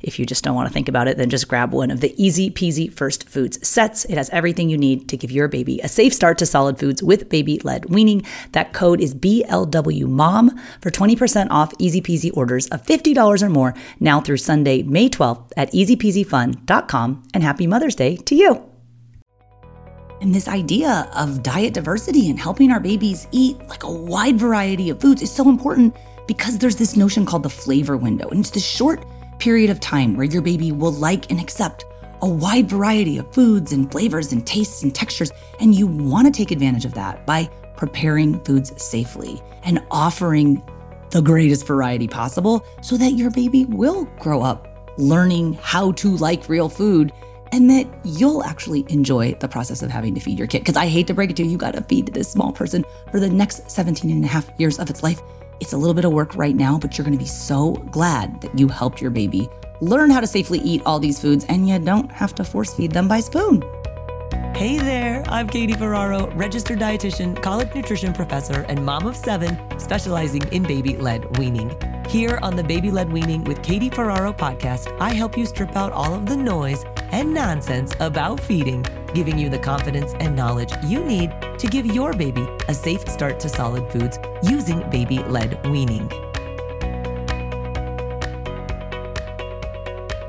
if you just don't want to think about it, then just grab one of the ezpz first foods sets. It has everything you need to give your baby a safe start to solid foods with baby led weaning. That code is BLWMOM for 20% off ezpz orders of $50 or more now through Sunday, May 12th at ezpzfun.com. And happy Mother's Day to you. And this idea of diet diversity and helping our babies eat like a wide variety of foods is so important because there's this notion called the flavor window. And it's this short period of time where your baby will like and accept a wide variety of foods and flavors and tastes and textures. And you want to take advantage of that by preparing foods safely and offering the greatest variety possible so that your baby will grow up learning how to like real food and that you'll actually enjoy the process of having to feed your kid. Because I hate to break it to you, you got to feed this small person for the next 17 and a half years of its life. It's a little bit of work right now, but you're going to be so glad that you helped your baby learn how to safely eat all these foods and you don't have to force feed them by spoon. Hey there, I'm Katie Ferraro, registered dietitian, college nutrition professor, and mom of seven, specializing in baby led weaning. Here on the Baby Led Weaning with Katie Ferraro podcast, I help you strip out all of the noise and nonsense about feeding, giving you the confidence and knowledge you need to give your baby a safe start to solid foods using baby led weaning.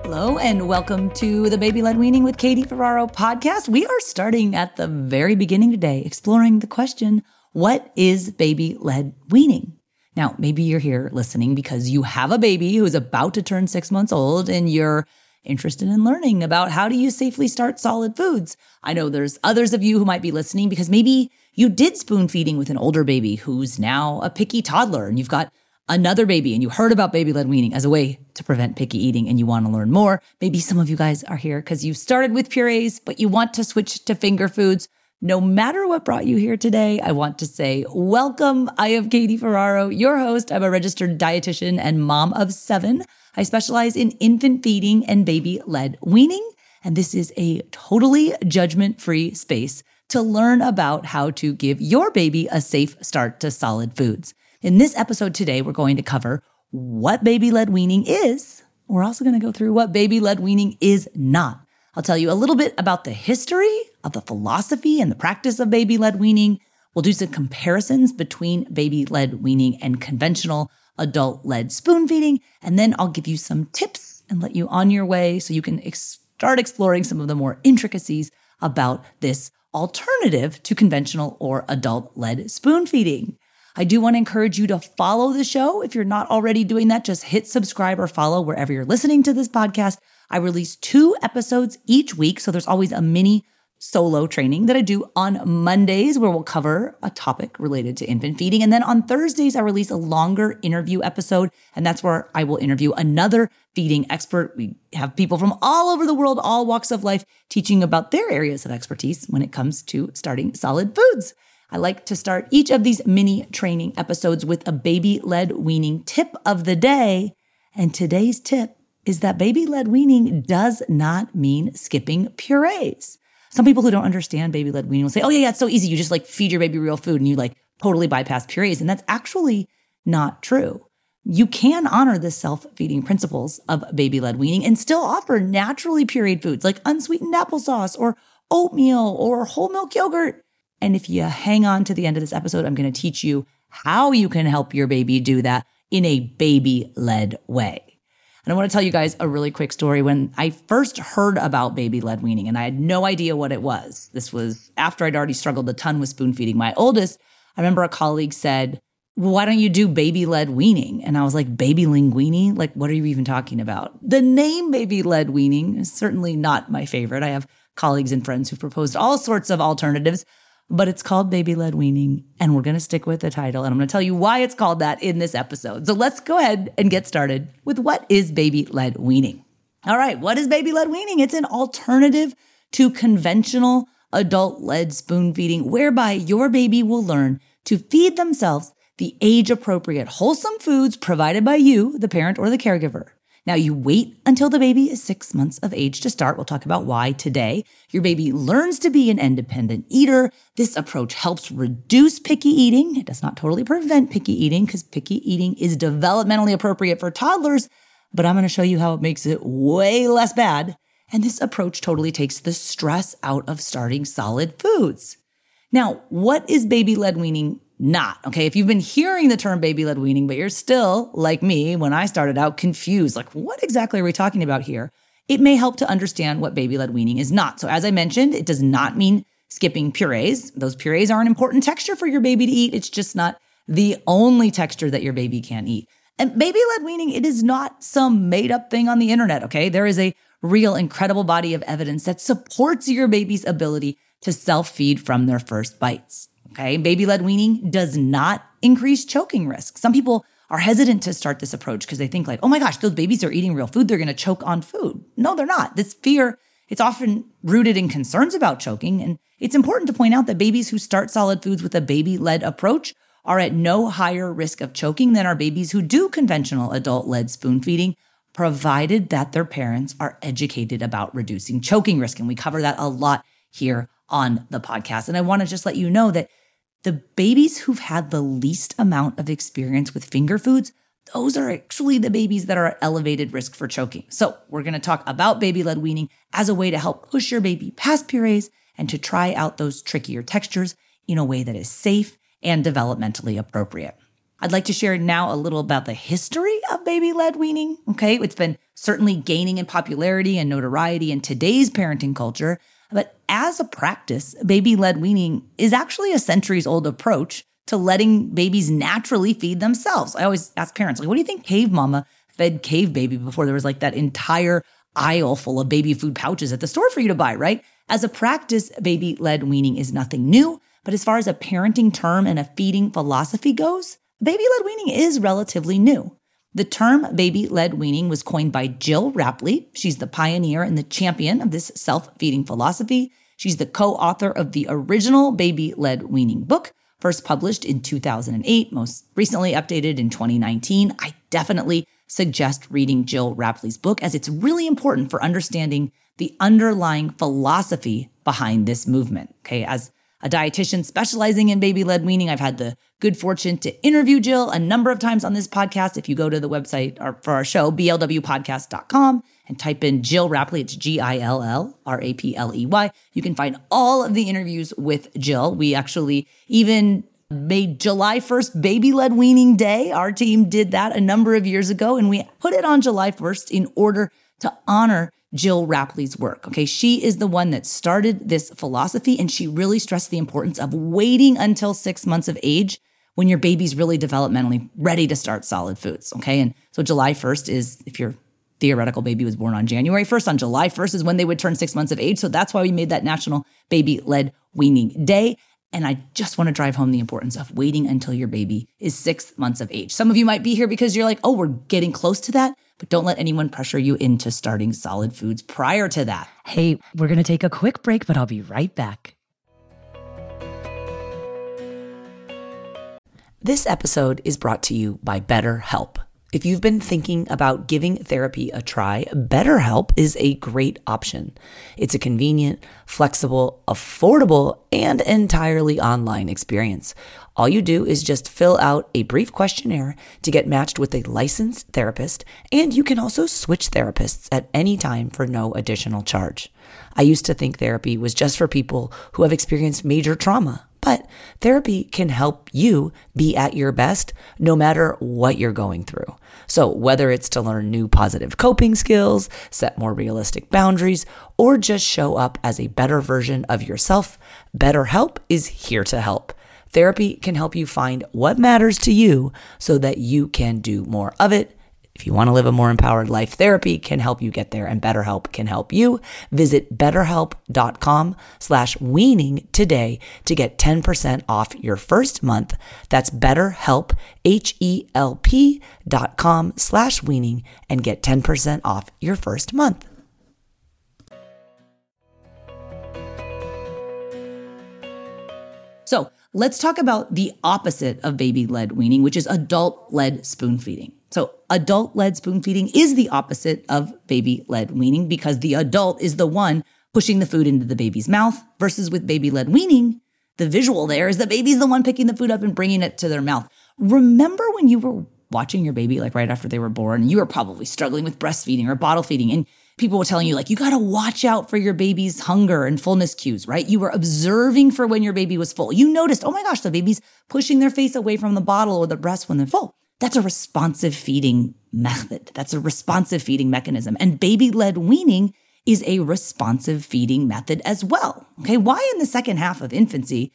Hello, and welcome to the Baby Led Weaning with Katie Ferraro podcast. We are starting at the very beginning today, exploring the question what is baby led weaning? Now, maybe you're here listening because you have a baby who is about to turn six months old and you're interested in learning about how do you safely start solid foods. I know there's others of you who might be listening because maybe you did spoon feeding with an older baby who's now a picky toddler and you've got another baby and you heard about baby led weaning as a way to prevent picky eating and you want to learn more. Maybe some of you guys are here because you started with purees, but you want to switch to finger foods. No matter what brought you here today, I want to say welcome. I am Katie Ferraro, your host. I'm a registered dietitian and mom of seven. I specialize in infant feeding and baby led weaning. And this is a totally judgment free space to learn about how to give your baby a safe start to solid foods. In this episode today, we're going to cover what baby led weaning is. We're also going to go through what baby led weaning is not. I'll tell you a little bit about the history of the philosophy and the practice of baby led weaning. We'll do some comparisons between baby led weaning and conventional adult led spoon feeding. And then I'll give you some tips and let you on your way so you can ex- start exploring some of the more intricacies about this alternative to conventional or adult led spoon feeding. I do want to encourage you to follow the show. If you're not already doing that, just hit subscribe or follow wherever you're listening to this podcast. I release two episodes each week. So there's always a mini solo training that I do on Mondays, where we'll cover a topic related to infant feeding. And then on Thursdays, I release a longer interview episode. And that's where I will interview another feeding expert. We have people from all over the world, all walks of life, teaching about their areas of expertise when it comes to starting solid foods. I like to start each of these mini training episodes with a baby led weaning tip of the day. And today's tip is that baby led weaning does not mean skipping purees. Some people who don't understand baby led weaning will say, oh, yeah, yeah, it's so easy. You just like feed your baby real food and you like totally bypass purees. And that's actually not true. You can honor the self feeding principles of baby led weaning and still offer naturally pureed foods like unsweetened applesauce or oatmeal or whole milk yogurt. And if you hang on to the end of this episode, I'm going to teach you how you can help your baby do that in a baby led way. And I want to tell you guys a really quick story. When I first heard about baby led weaning and I had no idea what it was, this was after I'd already struggled a ton with spoon feeding my oldest. I remember a colleague said, well, why don't you do baby led weaning? And I was like, baby linguini? Like, what are you even talking about? The name baby led weaning is certainly not my favorite. I have colleagues and friends who've proposed all sorts of alternatives, but it's called baby led weaning. And we're going to stick with the title. And I'm going to tell you why it's called that in this episode. So let's go ahead and get started with what is baby led weaning. All right, what is baby led weaning? It's an alternative to conventional adult led spoon feeding, whereby your baby will learn to feed themselves the age appropriate wholesome foods provided by you, the parent or the caregiver. Now, you wait until the baby is six months of age to start. We'll talk about why today. Your baby learns to be an independent eater. This approach helps reduce picky eating. It does not totally prevent picky eating because picky eating is developmentally appropriate for toddlers, but I'm going to show you how it makes it way less bad. And this approach totally takes the stress out of starting solid foods. Now, what is baby led weaning not. Okay. If you've been hearing the term baby led weaning, but you're still, like me, when I started out, confused, like, what exactly are we talking about here? It may help to understand what baby led weaning is not. So, as I mentioned, it does not mean skipping purees. Those purees are an important texture for your baby to eat. It's just not the only texture that your baby can eat. And baby led weaning, it is not some made up thing on the internet. Okay. There is a real incredible body of evidence that supports your baby's ability to self feed from their first bites. Okay. Baby led weaning does not increase choking risk. Some people are hesitant to start this approach because they think like, oh my gosh, those babies are eating real food. They're going to choke on food. No, they're not. This fear, it's often rooted in concerns about choking. And it's important to point out that babies who start solid foods with a baby led approach are at no higher risk of choking than our babies who do conventional adult led spoon feeding, provided that their parents are educated about reducing choking risk. And we cover that a lot here on the podcast. And I want to just let you know that the babies who've had the least amount of experience with finger foods, those are actually the babies that are at elevated risk for choking. So, we're going to talk about baby led weaning as a way to help push your baby past purees and to try out those trickier textures in a way that is safe and developmentally appropriate. I'd like to share now a little about the history of baby led weaning. Okay, it's been certainly gaining in popularity and notoriety in today's parenting culture, but as a practice, baby led weaning is actually a centuries old approach to letting babies naturally feed themselves. I always ask parents, like, what do you think cave mama fed cave baby before there was like that entire aisle full of baby food pouches at the store for you to buy, right? As a practice, baby led weaning is nothing new. But as far as a parenting term and a feeding philosophy goes, baby led weaning is relatively new. The term baby led weaning was coined by Gill Rapley. She's the pioneer and the champion of this self feeding philosophy. She's the co author of the original baby led weaning book, first published in 2008, most recently updated in 2019. I definitely suggest reading Gill Rapley's book as it's really important for understanding the underlying philosophy behind this movement. Okay, as a dietitian specializing in baby led weaning. I've had the good fortune to interview Gill a number of times on this podcast. If you go to the website for our show, blwpodcast.com, and type in Gill Rapley, it's G I L L R A P L E Y, you can find all of the interviews with Gill. We actually even made July 1st baby led weaning day. Our team did that a number of years ago, and we put it on July 1st in order to honor Gill Rapley's work. Okay. She is the one that started this philosophy and she really stressed the importance of waiting until six months of age when your baby's really developmentally ready to start solid foods. Okay. And so July 1st is if your theoretical baby was born on January 1st, on July 1st is when they would turn six months of age. So that's why we made that National Baby Led Weaning Day. And I just want to drive home the importance of waiting until your baby is six months of age. Some of you might be here because you're like, oh, we're getting close to that but don't let anyone pressure you into starting solid foods prior to that. Hey, we're going to take a quick break, but I'll be right back. This episode is brought to you by BetterHelp. If you've been thinking about giving therapy a try, BetterHelp is a great option. It's a convenient, flexible, affordable, and entirely online experience. All you do is just fill out a brief questionnaire to get matched with a licensed therapist, and you can also switch therapists at any time for no additional charge. I used to think therapy was just for people who have experienced major trauma. But therapy can help you be at your best no matter what you're going through. So, whether it's to learn new positive coping skills, set more realistic boundaries, or just show up as a better version of yourself, BetterHelp is here to help. Therapy can help you find what matters to you so that you can do more of it if you want to live a more empowered life, therapy can help you get there and BetterHelp can help you. Visit betterhelp.com slash weaning today to get 10% off your first month. That's betterhelp, H-E-L-P dot com slash weaning and get 10% off your first month. So let's talk about the opposite of baby-led weaning, which is adult-led spoon feeding. So, adult led spoon feeding is the opposite of baby led weaning because the adult is the one pushing the food into the baby's mouth versus with baby led weaning, the visual there is the baby's the one picking the food up and bringing it to their mouth. Remember when you were watching your baby like right after they were born, you were probably struggling with breastfeeding or bottle feeding and people were telling you like you got to watch out for your baby's hunger and fullness cues, right? You were observing for when your baby was full. You noticed, "Oh my gosh, the baby's pushing their face away from the bottle or the breast when they're full." That's a responsive feeding method. That's a responsive feeding mechanism. And baby led weaning is a responsive feeding method as well. Okay. Why in the second half of infancy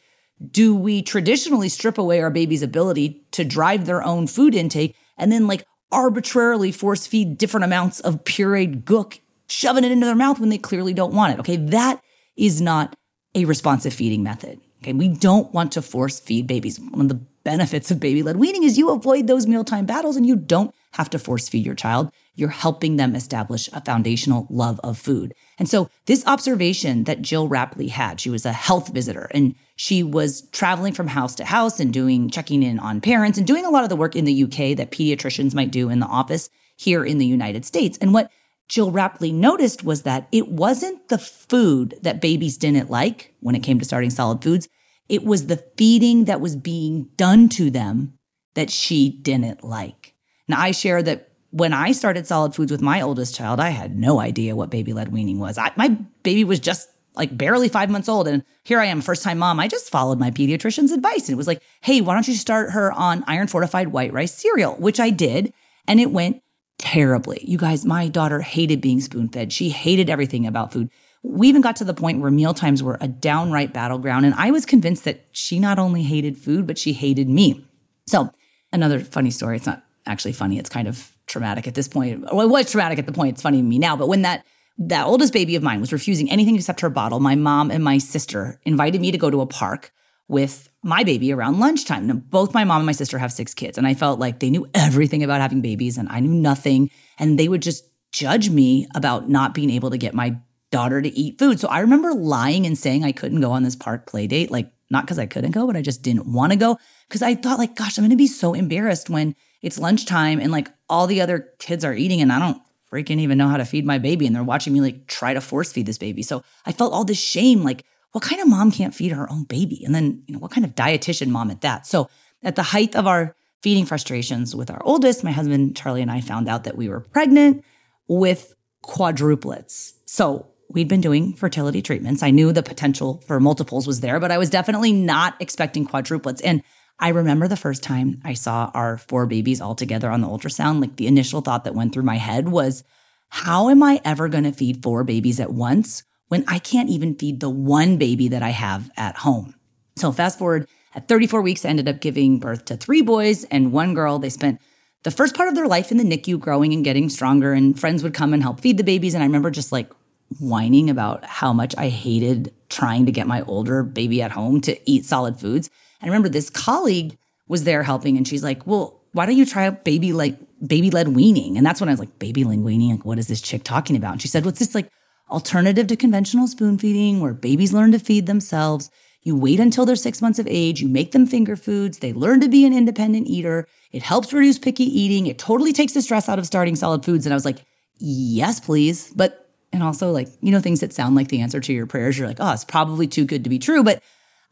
do we traditionally strip away our baby's ability to drive their own food intake and then like arbitrarily force feed different amounts of pureed gook, shoving it into their mouth when they clearly don't want it? Okay. That is not a responsive feeding method. Okay. We don't want to force feed babies. One of the benefits of baby led weaning is you avoid those mealtime battles and you don't have to force feed your child. You're helping them establish a foundational love of food. And so, this observation that Gill Rapley had, she was a health visitor and she was traveling from house to house and doing checking in on parents and doing a lot of the work in the UK that pediatricians might do in the office here in the United States. And what Gill Rapley noticed was that it wasn't the food that babies didn't like when it came to starting solid foods. It was the feeding that was being done to them that she didn't like. Now, I share that when I started solid foods with my oldest child, I had no idea what baby led weaning was. I, my baby was just like barely five months old. And here I am, first time mom. I just followed my pediatrician's advice. And it was like, hey, why don't you start her on iron fortified white rice cereal, which I did. And it went terribly. You guys, my daughter hated being spoon fed. She hated everything about food. We even got to the point where meal times were a downright battleground. And I was convinced that she not only hated food, but she hated me. So, another funny story. It's not actually funny, it's kind of traumatic at this point. Well, it was traumatic at the point. It's funny to me now. But when that that oldest baby of mine was refusing anything except her bottle, my mom and my sister invited me to go to a park with my baby around lunchtime. Now, both my mom and my sister have six kids, and I felt like they knew everything about having babies, and I knew nothing. And they would just judge me about not being able to get my daughter to eat food. So I remember lying and saying I couldn't go on this park play date, like not because I couldn't go, but I just didn't want to go because I thought like, gosh, I'm going to be so embarrassed when it's lunchtime and like all the other kids are eating and I don't freaking even know how to feed my baby and they're watching me like try to force feed this baby. So I felt all this shame like what kind of mom can't feed her own baby? And then, you know, what kind of dietitian mom at that? So at the height of our feeding frustrations with our oldest, my husband Charlie and I found out that we were pregnant with quadruplets. So we'd been doing fertility treatments. I knew the potential for multiples was there, but I was definitely not expecting quadruplets. And I remember the first time I saw our four babies all together on the ultrasound, like the initial thought that went through my head was, how am I ever going to feed four babies at once when I can't even feed the one baby that I have at home? So fast forward at 34 weeks, I ended up giving birth to three boys and one girl. They spent the first part of their life in the NICU growing and getting stronger, and friends would come and help feed the babies. And I remember just like whining about how much I hated trying to get my older baby at home to eat solid foods. And I remember this colleague was there helping and she's like, "Well, why don't you try baby like baby led weaning?" And that's when I was like, "Baby led weaning? Like what is this chick talking about?" And she said, "What's well, this like alternative to conventional spoon feeding where babies learn to feed themselves. You wait until they're six months of age, you make them finger foods, they learn to be an independent eater. It helps reduce picky eating. It totally takes the stress out of starting solid foods. And I was like, yes, please. But, and also like, you know, things that sound like the answer to your prayers, you're like, oh, it's probably too good to be true. But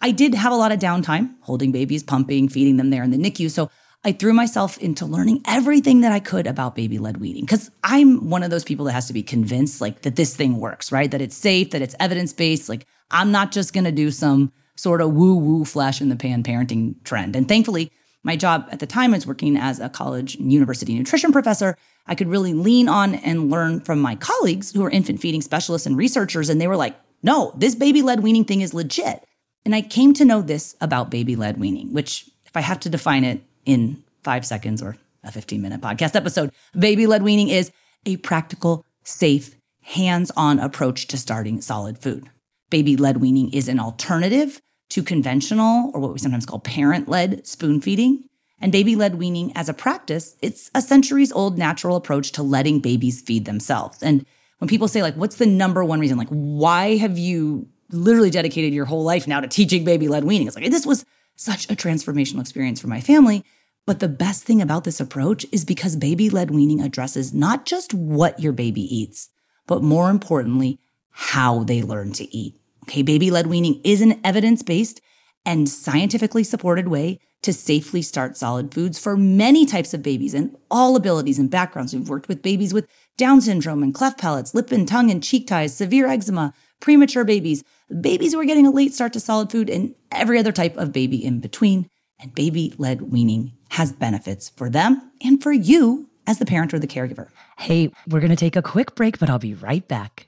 I did have a lot of downtime holding babies, pumping, feeding them there in the NICU. So I threw myself into learning everything that I could about baby led weaning because I'm one of those people that has to be convinced like that this thing works, right? That it's safe, that it's evidence based. Like I'm not just going to do some sort of woo woo flash in the pan parenting trend. And thankfully, my job at the time was working as a college university nutrition professor. I could really lean on and learn from my colleagues who are infant feeding specialists and researchers. And they were like, no, this baby led weaning thing is legit. And I came to know this about baby led weaning, which, if I have to define it in five seconds or a 15 minute podcast episode, baby led weaning is a practical, safe, hands on approach to starting solid food. Baby led weaning is an alternative to conventional or what we sometimes call parent led spoon feeding. And baby led weaning as a practice, it's a centuries old natural approach to letting babies feed themselves. And when people say, like, what's the number one reason? Like, why have you literally dedicated your whole life now to teaching baby led weaning. It's like, this was such a transformational experience for my family. But the best thing about this approach is because baby led weaning addresses not just what your baby eats, but more importantly, how they learn to eat. Okay, baby led weaning is an evidence based and scientifically supported way to safely start solid foods for many types of babies and all abilities and backgrounds. We've worked with babies with Down syndrome and cleft palates, lip and tongue and cheek ties, severe eczema, premature babies, babies who are getting a late start to solid food, and every other type of baby in between. And baby led weaning has benefits for them and for you as the parent or the caregiver. Hey, we're going to take a quick break, but I'll be right back.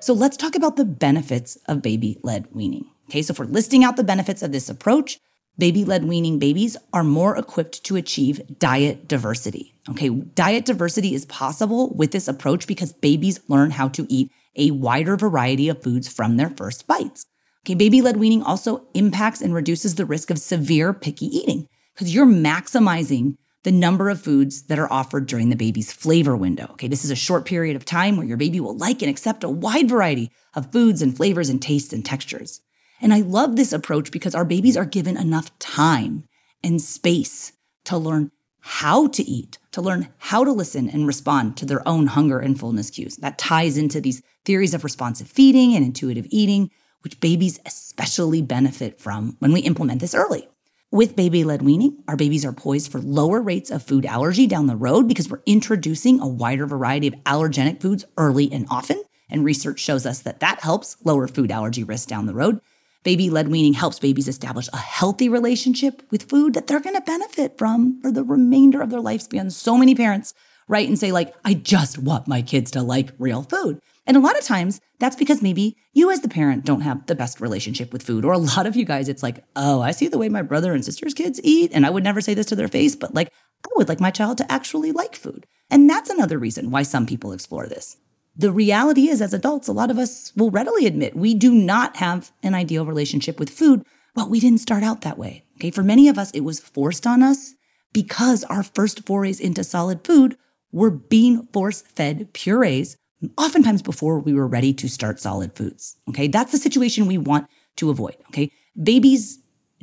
So let's talk about the benefits of baby led weaning. Okay, so if we're listing out the benefits of this approach, baby led weaning babies are more equipped to achieve diet diversity. Okay, diet diversity is possible with this approach because babies learn how to eat a wider variety of foods from their first bites. Okay, baby led weaning also impacts and reduces the risk of severe picky eating because you're maximizing the number of foods that are offered during the baby's flavor window. Okay, this is a short period of time where your baby will like and accept a wide variety of foods and flavors and tastes and textures. And I love this approach because our babies are given enough time and space to learn how to eat, to learn how to listen and respond to their own hunger and fullness cues. That ties into these theories of responsive feeding and intuitive eating, which babies especially benefit from when we implement this early. With baby led weaning, our babies are poised for lower rates of food allergy down the road because we're introducing a wider variety of allergenic foods early and often. And research shows us that that helps lower food allergy risk down the road. Baby led weaning helps babies establish a healthy relationship with food that they're going to benefit from for the remainder of their lifespan. So many parents write and say, like, I just want my kids to like real food. And a lot of times that's because maybe you as the parent don't have the best relationship with food. Or a lot of you guys, it's like, oh, I see the way my brother and sister's kids eat. And I would never say this to their face, but like, I would like my child to actually like food. And that's another reason why some people explore this. The reality is, as adults, a lot of us will readily admit we do not have an ideal relationship with food, but we didn't start out that way. Okay. For many of us, it was forced on us because our first forays into solid food were being force fed purees oftentimes before we were ready to start solid foods. Okay. That's the situation we want to avoid. Okay. Babies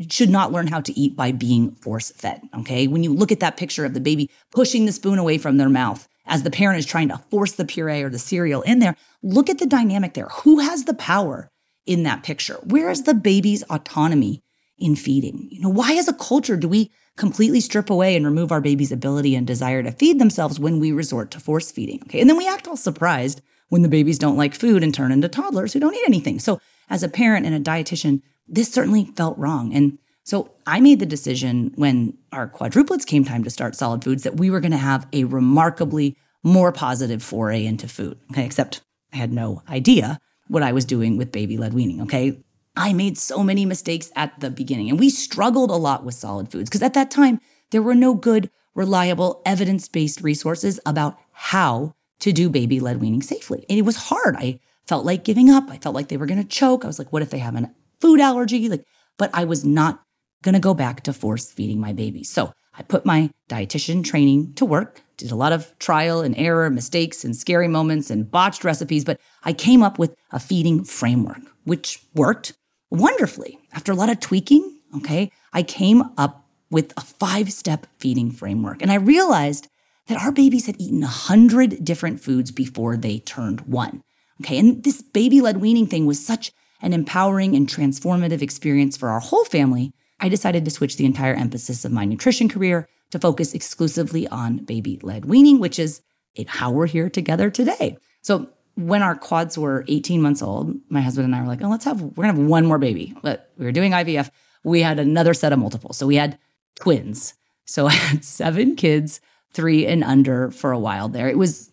should not learn how to eat by being force fed. Okay. When you look at that picture of the baby pushing the spoon away from their mouth as the parent is trying to force the puree or the cereal in there, look at the dynamic there. Who has the power in that picture? Where is the baby's autonomy in feeding? You know, why as a culture do we completely strip away and remove our baby's ability and desire to feed themselves when we resort to force feeding? Okay. And then we act all surprised when the babies don't like food and turn into toddlers who don't eat anything. So as a parent and a dietitian, this certainly felt wrong. And so I made the decision when our quadruplets came time to start solid foods that we were going to have a remarkably more positive foray into food. Okay. Except I had no idea what I was doing with baby led weaning. Okay. I made so many mistakes at the beginning and we struggled a lot with solid foods because at that time there were no good, reliable, evidence based resources about how to do baby led weaning safely. And it was hard. I felt like giving up. I felt like they were going to choke. I was like, what if they have a food allergy? Like, but I was not going to go back to force feeding my baby. So I put my dietitian training to work, did a lot of trial and error, mistakes and scary moments and botched recipes, but I came up with a feeding framework, which worked wonderfully. After a lot of tweaking, okay, I came up with a five step feeding framework. And I realized that our babies had eaten a hundred different foods before they turned one. Okay. And this baby led weaning thing was such an empowering and transformative experience for our whole family I decided to switch the entire emphasis of my nutrition career to focus exclusively on baby led weaning, which is how we're here together today. So when our quads were 18 months old, my husband and I were like, oh, let's have, we're gonna have one more baby. But we were doing IVF. We had another set of multiples. So we had twins. So I had seven kids, three and under for a while there. It was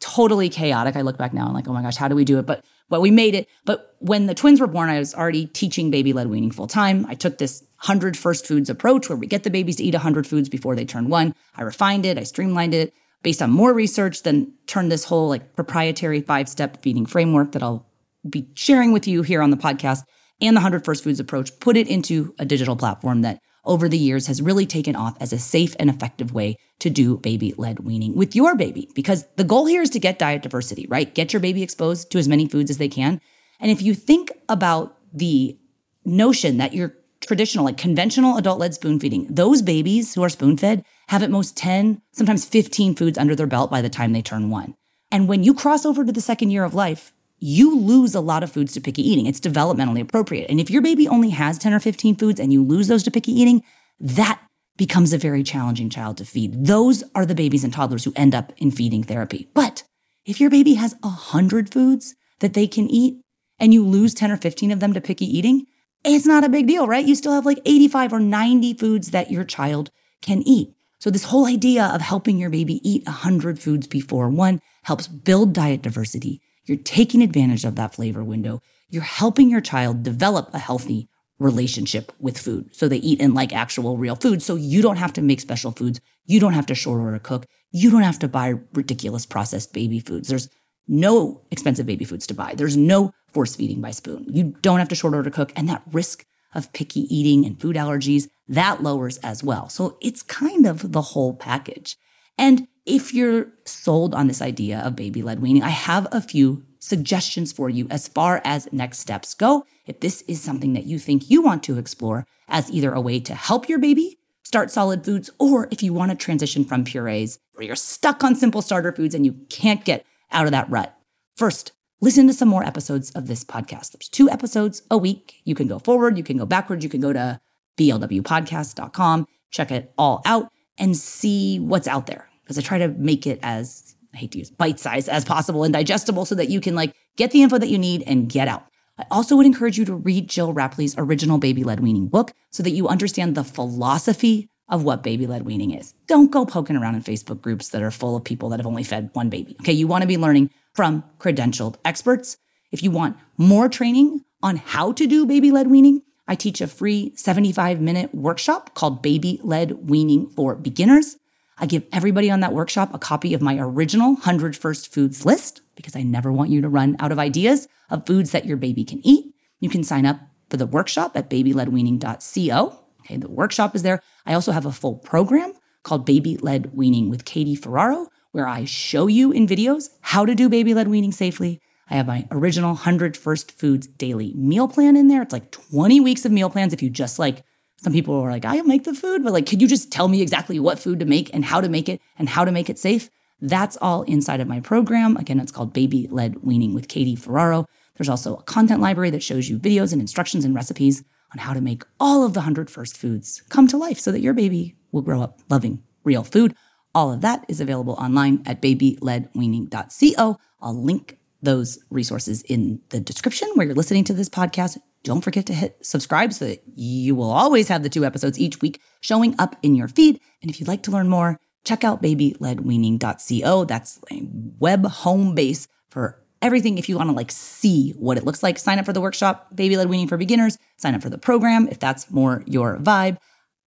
totally chaotic. I look back now and like, oh my gosh, how do we do it? But but we made it. But when the twins were born, I was already teaching baby led weaning full time. I took this 100 first foods approach where we get the babies to eat 100 foods before they turn one. I refined it, I streamlined it based on more research, then turn this whole like proprietary five step feeding framework that I'll be sharing with you here on the podcast and the 100 first foods approach, put it into a digital platform that over the years has really taken off as a safe and effective way to do baby led weaning with your baby. Because the goal here is to get diet diversity, right? Get your baby exposed to as many foods as they can. And if you think about the notion that your traditional, like conventional adult led spoon feeding, those babies who are spoon fed have at most 10, sometimes 15 foods under their belt by the time they turn one. And when you cross over to the second year of life, you lose a lot of foods to picky eating. It's developmentally appropriate. And if your baby only has 10 or 15 foods and you lose those to picky eating, that becomes a very challenging child to feed. Those are the babies and toddlers who end up in feeding therapy. But if your baby has 100 foods that they can eat and you lose 10 or 15 of them to picky eating, it's not a big deal, right? You still have like 85 or 90 foods that your child can eat. So this whole idea of helping your baby eat 100 foods before one helps build diet diversity you're taking advantage of that flavor window. You're helping your child develop a healthy relationship with food. So they eat and like actual real food. So you don't have to make special foods. You don't have to short order cook. You don't have to buy ridiculous processed baby foods. There's no expensive baby foods to buy. There's no force feeding by spoon. You don't have to short order cook. And that risk of picky eating and food allergies, that lowers as well. So it's kind of the whole package. And if you're sold on this idea of baby led weaning, I have a few suggestions for you as far as next steps go. If this is something that you think you want to explore as either a way to help your baby start solid foods, or if you want to transition from purees or you're stuck on simple starter foods and you can't get out of that rut. First, listen to some more episodes of this podcast. There's two episodes a week. You can go forward, you can go backwards, you can go to blwpodcast.com, check it all out and see what's out there because I try to make it as I hate to use bite size as possible and digestible so that you can like get the info that you need and get out. I also would encourage you to read Gill Rapley's original baby led weaning book so that you understand the philosophy of what baby led weaning is. Don't go poking around in Facebook groups that are full of people that have only fed one baby. Okay, you want to be learning from credentialed experts. If you want more training on how to do baby led weaning, I teach a free 75 minute workshop called Baby Led Weaning for Beginners. I give everybody on that workshop a copy of my original 100 First Foods list because I never want you to run out of ideas of foods that your baby can eat. You can sign up for the workshop at babyledweaning.co. Okay, the workshop is there. I also have a full program called Baby Led Weaning with Katie Ferraro, where I show you in videos how to do baby led weaning safely. I have my original 100 First Foods daily meal plan in there. It's like 20 weeks of meal plans if you just like some people are like, I'll make the food, but like, could you just tell me exactly what food to make and how to make it and how to make it safe? That's all inside of my program. Again, it's called Baby Led Weaning with Katie Ferraro. There's also a content library that shows you videos and instructions and recipes on how to make all of the 100 first foods come to life so that your baby will grow up loving real food. All of that is available online at babyledweaning.co. I'll link those resources in the description where you're listening to this podcast. Don't forget to hit subscribe so that you will always have the two episodes each week showing up in your feed. And if you'd like to learn more, check out babyledweaning.co. That's a web home base for everything if you want to like see what it looks like. Sign up for the workshop, Baby Led Weaning for Beginners. Sign up for the program if that's more your vibe.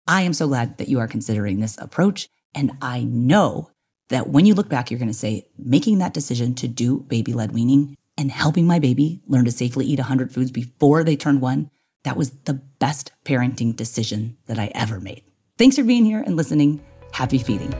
I am so glad that you are considering this approach. And I know that when you look back, you're going to say, making that decision to do baby led weaning and helping my baby learn to safely eat 100 foods before they turned one, that was the best parenting decision that I ever made. Thanks for being here and listening. Happy feeding.